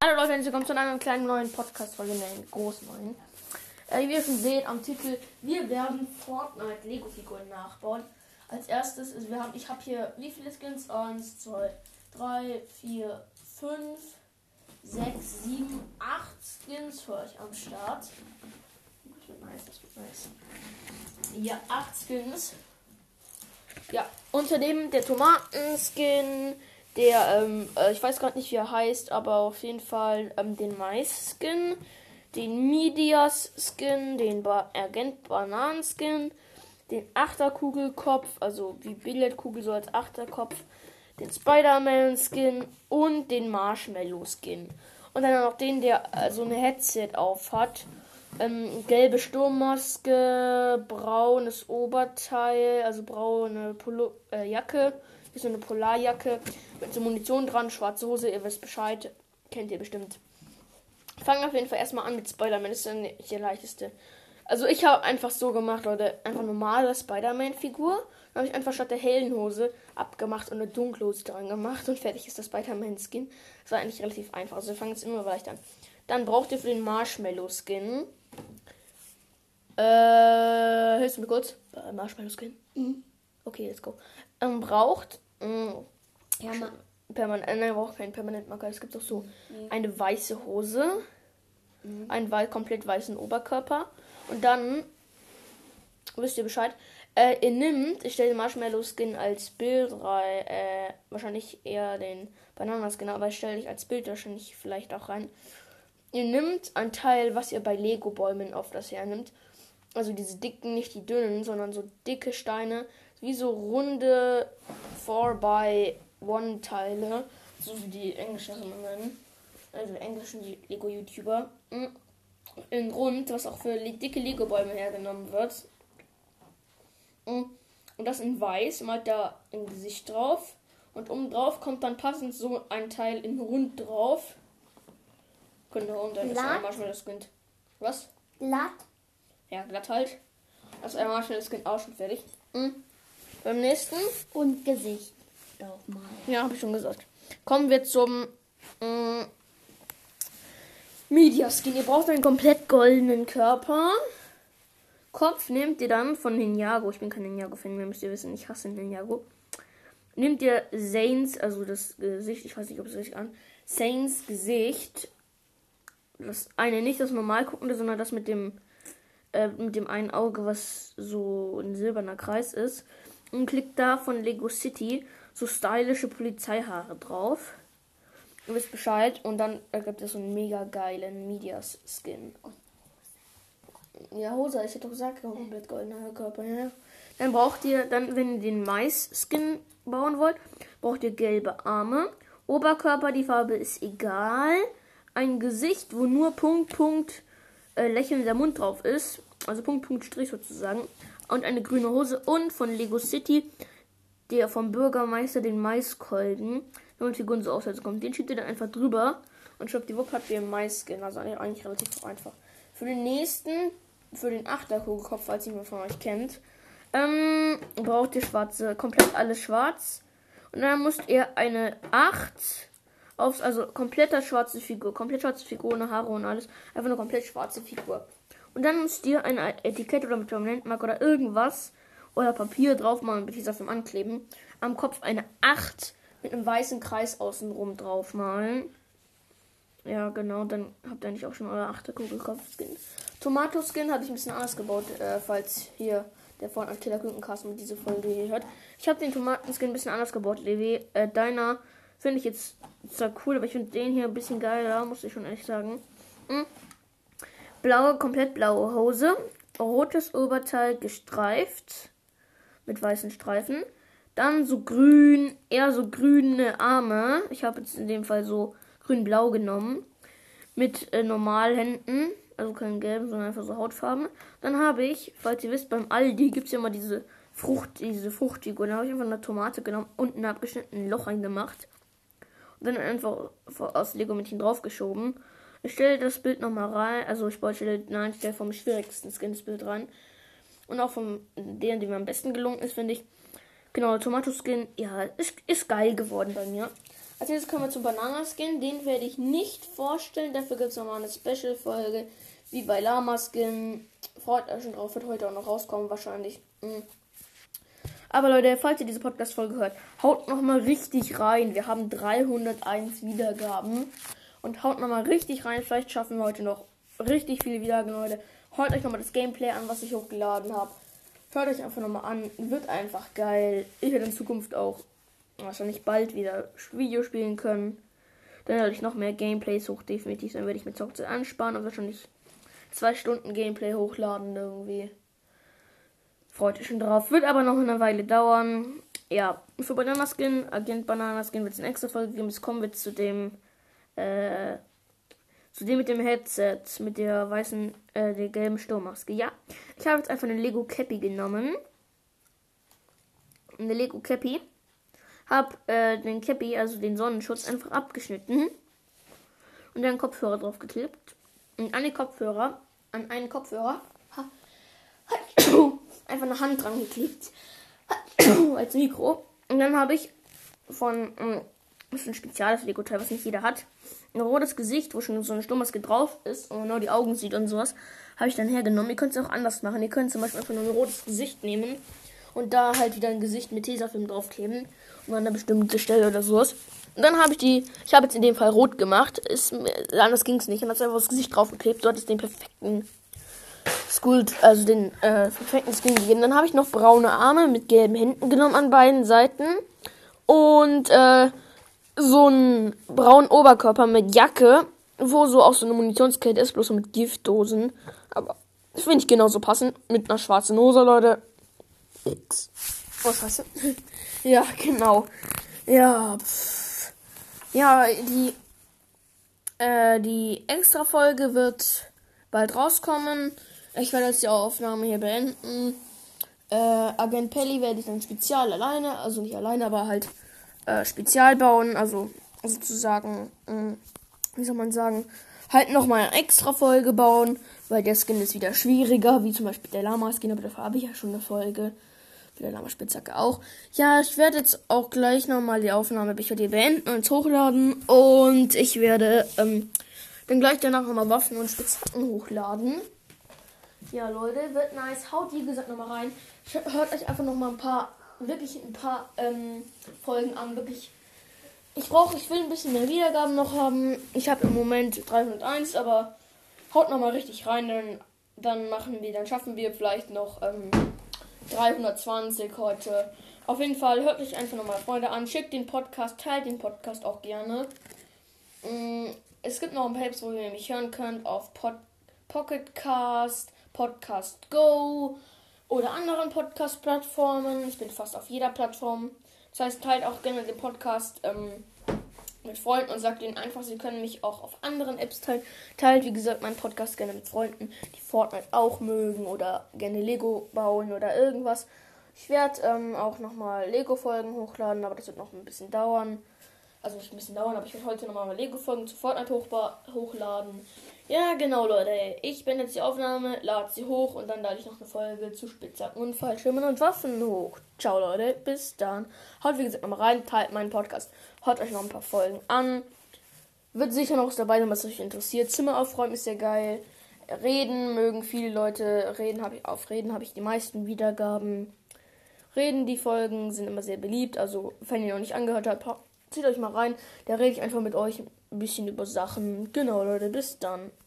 Hallo Leute, herzlich willkommen zu einer kleinen neuen Podcast-Folge, nein, groß neuen. Äh, wie ihr schon seht am Titel, wir werden Fortnite Lego-Figuren nachbauen. Als erstes, ist, wir haben, ich habe hier wie viele Skins? 1, 2, 3, 4, 5, 6, 7, 8 Skins für euch am Start. Das wird nice, das wird nice. Ja, 8 Skins. Ja, unter dem der Tomaten-Skin, der, ähm, äh, ich weiß gerade nicht, wie er heißt, aber auf jeden Fall ähm, den Mais-Skin, den Medias-Skin, den ba Agent Bananen-Skin, den Achterkugelkopf, also wie Billardkugel so als Achterkopf, den Spider-Man-Skin und den Marshmallow-Skin. Und dann noch den, der äh, so eine Headset auf hat. Ähm, gelbe Sturmmaske, braunes Oberteil, also braune Polo äh, Jacke, ist so eine Polarjacke mit so Munition dran, schwarze Hose, ihr wisst Bescheid, kennt ihr bestimmt. Fangen auf jeden Fall erstmal an mit Spider-Man, ist dann der leichteste. Also ich habe einfach so gemacht, Leute, einfach normale Spider-Man-Figur. Dann habe ich einfach statt der hellen Hose abgemacht und eine dunkle Hose dran gemacht und fertig ist das Spider-Man-Skin. Das war eigentlich relativ einfach, also wir fangen jetzt immer leicht an. Dann braucht ihr für den Marshmallow-Skin äh, hilfst du mir kurz? Äh, Marshmallow Skin? Mhm. Okay, let's go. Ähm, braucht. Mh, Perma permanent, äh, nein, braucht keinen Permanent Marker. Es gibt auch so nee. eine weiße Hose, mhm. einen komplett weißen Oberkörper und dann wisst ihr Bescheid. Äh, ihr nimmt, ich stelle den Marshmallow Skin als Bild rein, äh, wahrscheinlich eher den Bananaskin, aber ich stelle ich als Bild wahrscheinlich vielleicht auch rein. Ihr nimmt ein Teil, was ihr bei Lego Bäumen oft das hernimmt also diese dicken, nicht die dünnen, sondern so dicke Steine, wie so runde 4x1-Teile, so wie die Englischen nennen, also englischen Lego-YouTuber, hm. in rund, was auch für dicke Lego-Bäume hergenommen wird. Hm. Und das in weiß, malt da ein Gesicht drauf. Und oben drauf kommt dann passend so ein Teil in rund drauf. Genau, und dann ist einmal schon das Kind. Was? Glatt. Ja, glatt halt. Also einmal schnell das Kind auch schon fertig. Mhm. Beim nächsten. Und Gesicht. Doch mal. Ja, habe ich schon gesagt. Kommen wir zum mh, Media Skin. Ihr braucht einen komplett goldenen Körper. Kopf nehmt ihr dann von Ninjago. Ich bin kein Ninjago-Fan, müsst ihr wissen, ich hasse Ninjago. Nehmt ihr Saints, also das Gesicht, ich weiß nicht, ob es richtig an. Saints Gesicht. Das eine nicht das normal guckende, sondern das mit dem äh, mit dem einen Auge, was so ein silberner Kreis ist. Und klickt da von Lego City so stylische Polizeihaare drauf. Ihr wisst Bescheid. Und dann ergibt es so einen mega geilen Medias Skin. Ja, Hose, ich hätte doch gesagt, komplett goldener Körper. Ja. Dann braucht ihr, dann, wenn ihr den Mais-Skin bauen wollt, braucht ihr gelbe Arme. Oberkörper, die Farbe ist egal. Ein Gesicht, wo nur Punkt, Punkt, äh, lächelnder Mund drauf ist. Also Punkt, Punkt, Strich sozusagen. Und eine grüne Hose. Und von Lego City, der vom Bürgermeister den Maiskolben. Wenn man Figuren so Aufsätze kommt. Den schiebt ihr dann einfach drüber. Und schreibt die ihr Maisskin. Also eigentlich relativ einfach. Für den nächsten, für den Achterkugelkopf, falls jemand von euch kennt, ähm, braucht ihr schwarze, komplett alles schwarz. Und dann müsst ihr eine 8 aufs, also kompletter schwarze Figur, komplett schwarze Figur ohne Haare und alles, einfach eine komplett schwarze Figur. Und dann müsst ihr ein Etikett oder mit Permanentmark oder irgendwas oder Papier drauf machen, mit dieser Film ankleben. Am Kopf eine 8 mit einem weißen Kreis außenrum draufmalen. Ja, genau, dann habt ihr eigentlich auch schon eure 8. Kugelkopf-Skin. Tomato-Skin hatte ich ein bisschen anders gebaut, äh, falls hier der von Attila Künkencast mit diese Folge hier hört. Ich habe den Tomatenskin ein bisschen anders gebaut, Levi. Äh, deiner finde ich jetzt zwar cool, aber ich finde den hier ein bisschen geiler, muss ich schon ehrlich sagen. Hm. Blaue, komplett blaue Hose. Rotes Oberteil gestreift. Mit weißen Streifen. Dann so grün, eher so grüne Arme. Ich habe jetzt in dem Fall so grün-blau genommen. Mit äh, Normalhänden. Also kein gelb, sondern einfach so Hautfarben. Dann habe ich, falls ihr wisst, beim Aldi gibt es ja immer diese Frucht, diese Fruchtfigur. Dann habe ich einfach eine Tomate genommen, unten abgeschnitten, ein Loch reingemacht. Und dann einfach aus Lego Mädchen draufgeschoben. Ich stelle das Bild nochmal rein. Also ich wollte, nein, ich stelle vom schwierigsten Skin das Bild rein. Und auch vom der, der mir am besten gelungen ist, finde ich. Genau, Tomato Skin, ja, ist, ist geil geworden bei mir. Als nächstes kommen wir zum Bananaskin. Den werde ich nicht vorstellen. Dafür gibt es nochmal eine Special-Folge. Wie bei Lama-Skin. Freut euch schon drauf. Wird heute auch noch rauskommen, wahrscheinlich. Mhm. Aber Leute, falls ihr diese Podcast-Folge hört, haut nochmal richtig rein. Wir haben 301 Wiedergaben. Und haut nochmal richtig rein. Vielleicht schaffen wir heute noch richtig viele Wiedergaben, Leute. Hört euch nochmal das Gameplay an, was ich hochgeladen habe. Hört euch einfach nochmal an. Wird einfach geil. Ich werde in Zukunft auch wahrscheinlich bald wieder Video spielen können. Dann werde ich noch mehr Gameplays hoch, definitiv. Dann werde ich mit Zockzeit ansparen und wahrscheinlich zwei Stunden Gameplay hochladen irgendwie. Freut euch schon drauf. Wird aber noch eine Weile dauern. Ja, für Bananaskin, Agent Bananaskin wird es eine extra Folge geben. Es kommen wir zu dem, äh, zu dem mit dem Headset, mit der weißen, äh, der gelben Sturmmaske. Ja, ich habe jetzt einfach eine Lego Cappy genommen. Eine Lego Cappy. Hab äh, den Cappy, also den Sonnenschutz, einfach abgeschnitten. Und dann Kopfhörer drauf geklebt. Und an die Kopfhörer, an einen Kopfhörer, einfach eine Hand dran geklebt. als Mikro. Und dann habe ich von, ähm, das ist ein spezielles Lego-Teil, was nicht jeder hat, ein rotes Gesicht, wo schon so eine Sturmmaske drauf ist und nur die Augen sieht und sowas, habe ich dann hergenommen. Ihr könnt es auch anders machen. Ihr könnt zum Beispiel einfach nur ein rotes Gesicht nehmen und da halt wieder ein Gesicht mit Tesafilm draufkleben und an einer bestimmten Stelle oder sowas. Und dann habe ich die, ich habe jetzt in dem Fall rot gemacht, ist, anders ging es nicht, und hat einfach das Gesicht draufgeklebt, dort ist den perfekten School, also den äh, perfekten Skin gegeben. Dann habe ich noch braune Arme mit gelben Händen genommen an beiden Seiten und äh, so einen braunen Oberkörper mit Jacke, wo so auch so eine Munitionskette ist, bloß so mit Giftdosen. Aber das finde ich genauso passend. Mit einer schwarzen Hose, Leute. X. Oh, scheiße. ja, genau. Ja, pff. Ja, die, äh, die Extra-Folge wird bald rauskommen. Ich werde jetzt die Aufnahme hier beenden. Äh, Agent Pelly werde ich dann spezial alleine, also nicht alleine, aber halt äh, spezial bauen, also sozusagen, äh, wie soll man sagen, halt nochmal eine extra Folge bauen, weil der Skin ist wieder schwieriger, wie zum Beispiel der Lama-Skin, aber dafür habe ich ja schon eine Folge. Der Lama-Spitzhacke auch. Ja, ich werde jetzt auch gleich nochmal die Aufnahme bei dir beenden und hochladen und ich werde ähm, dann gleich danach nochmal Waffen und Spitzhacken hochladen. Ja, Leute, wird nice. Haut wie gesagt nochmal rein. Hört euch einfach nochmal ein paar, wirklich ein paar ähm, Folgen an. Wirklich. Ich brauche, ich will ein bisschen mehr Wiedergaben noch haben. Ich habe im Moment 301, aber haut nochmal richtig rein. Dann, dann machen wir, dann schaffen wir vielleicht noch ähm, 320 heute. Auf jeden Fall hört euch einfach nochmal Freunde an. Schickt den Podcast, teilt den Podcast auch gerne. Mm, es gibt noch ein paar Apps, wo ihr mich hören könnt auf Pod Pocketcast, Podcast Go oder anderen Podcast-Plattformen. Ich bin fast auf jeder Plattform. Das heißt, teilt auch gerne den Podcast ähm, mit Freunden und sagt ihnen einfach, sie können mich auch auf anderen Apps teilen. Teilt, wie gesagt, meinen Podcast gerne mit Freunden, die Fortnite auch mögen oder gerne Lego bauen oder irgendwas. Ich werde ähm, auch nochmal Lego-Folgen hochladen, aber das wird noch ein bisschen dauern. Also ein bisschen dauern, aber ich werde heute nochmal Lego-Folgen zu Fortnite hochladen. Ja, genau, Leute. Ich bin jetzt die Aufnahme, lade sie hoch und dann lade ich noch eine Folge zu Spitzhacken und Fallschirmen und Waffen hoch. Ciao, Leute. Bis dann. Haut, wie gesagt, nochmal rein, teilt meinen Podcast. Hört euch noch ein paar Folgen an. Wird sicher noch was dabei sein, was euch interessiert. Zimmer aufräumen ist sehr geil. Reden mögen viele Leute. Reden habe ich auf Reden habe ich die meisten Wiedergaben. Reden, die Folgen sind immer sehr beliebt. Also, wenn ihr noch nicht angehört habt, zieht euch mal rein. Da rede ich einfach mit euch ein bisschen über Sachen. Genau, Leute, bis dann.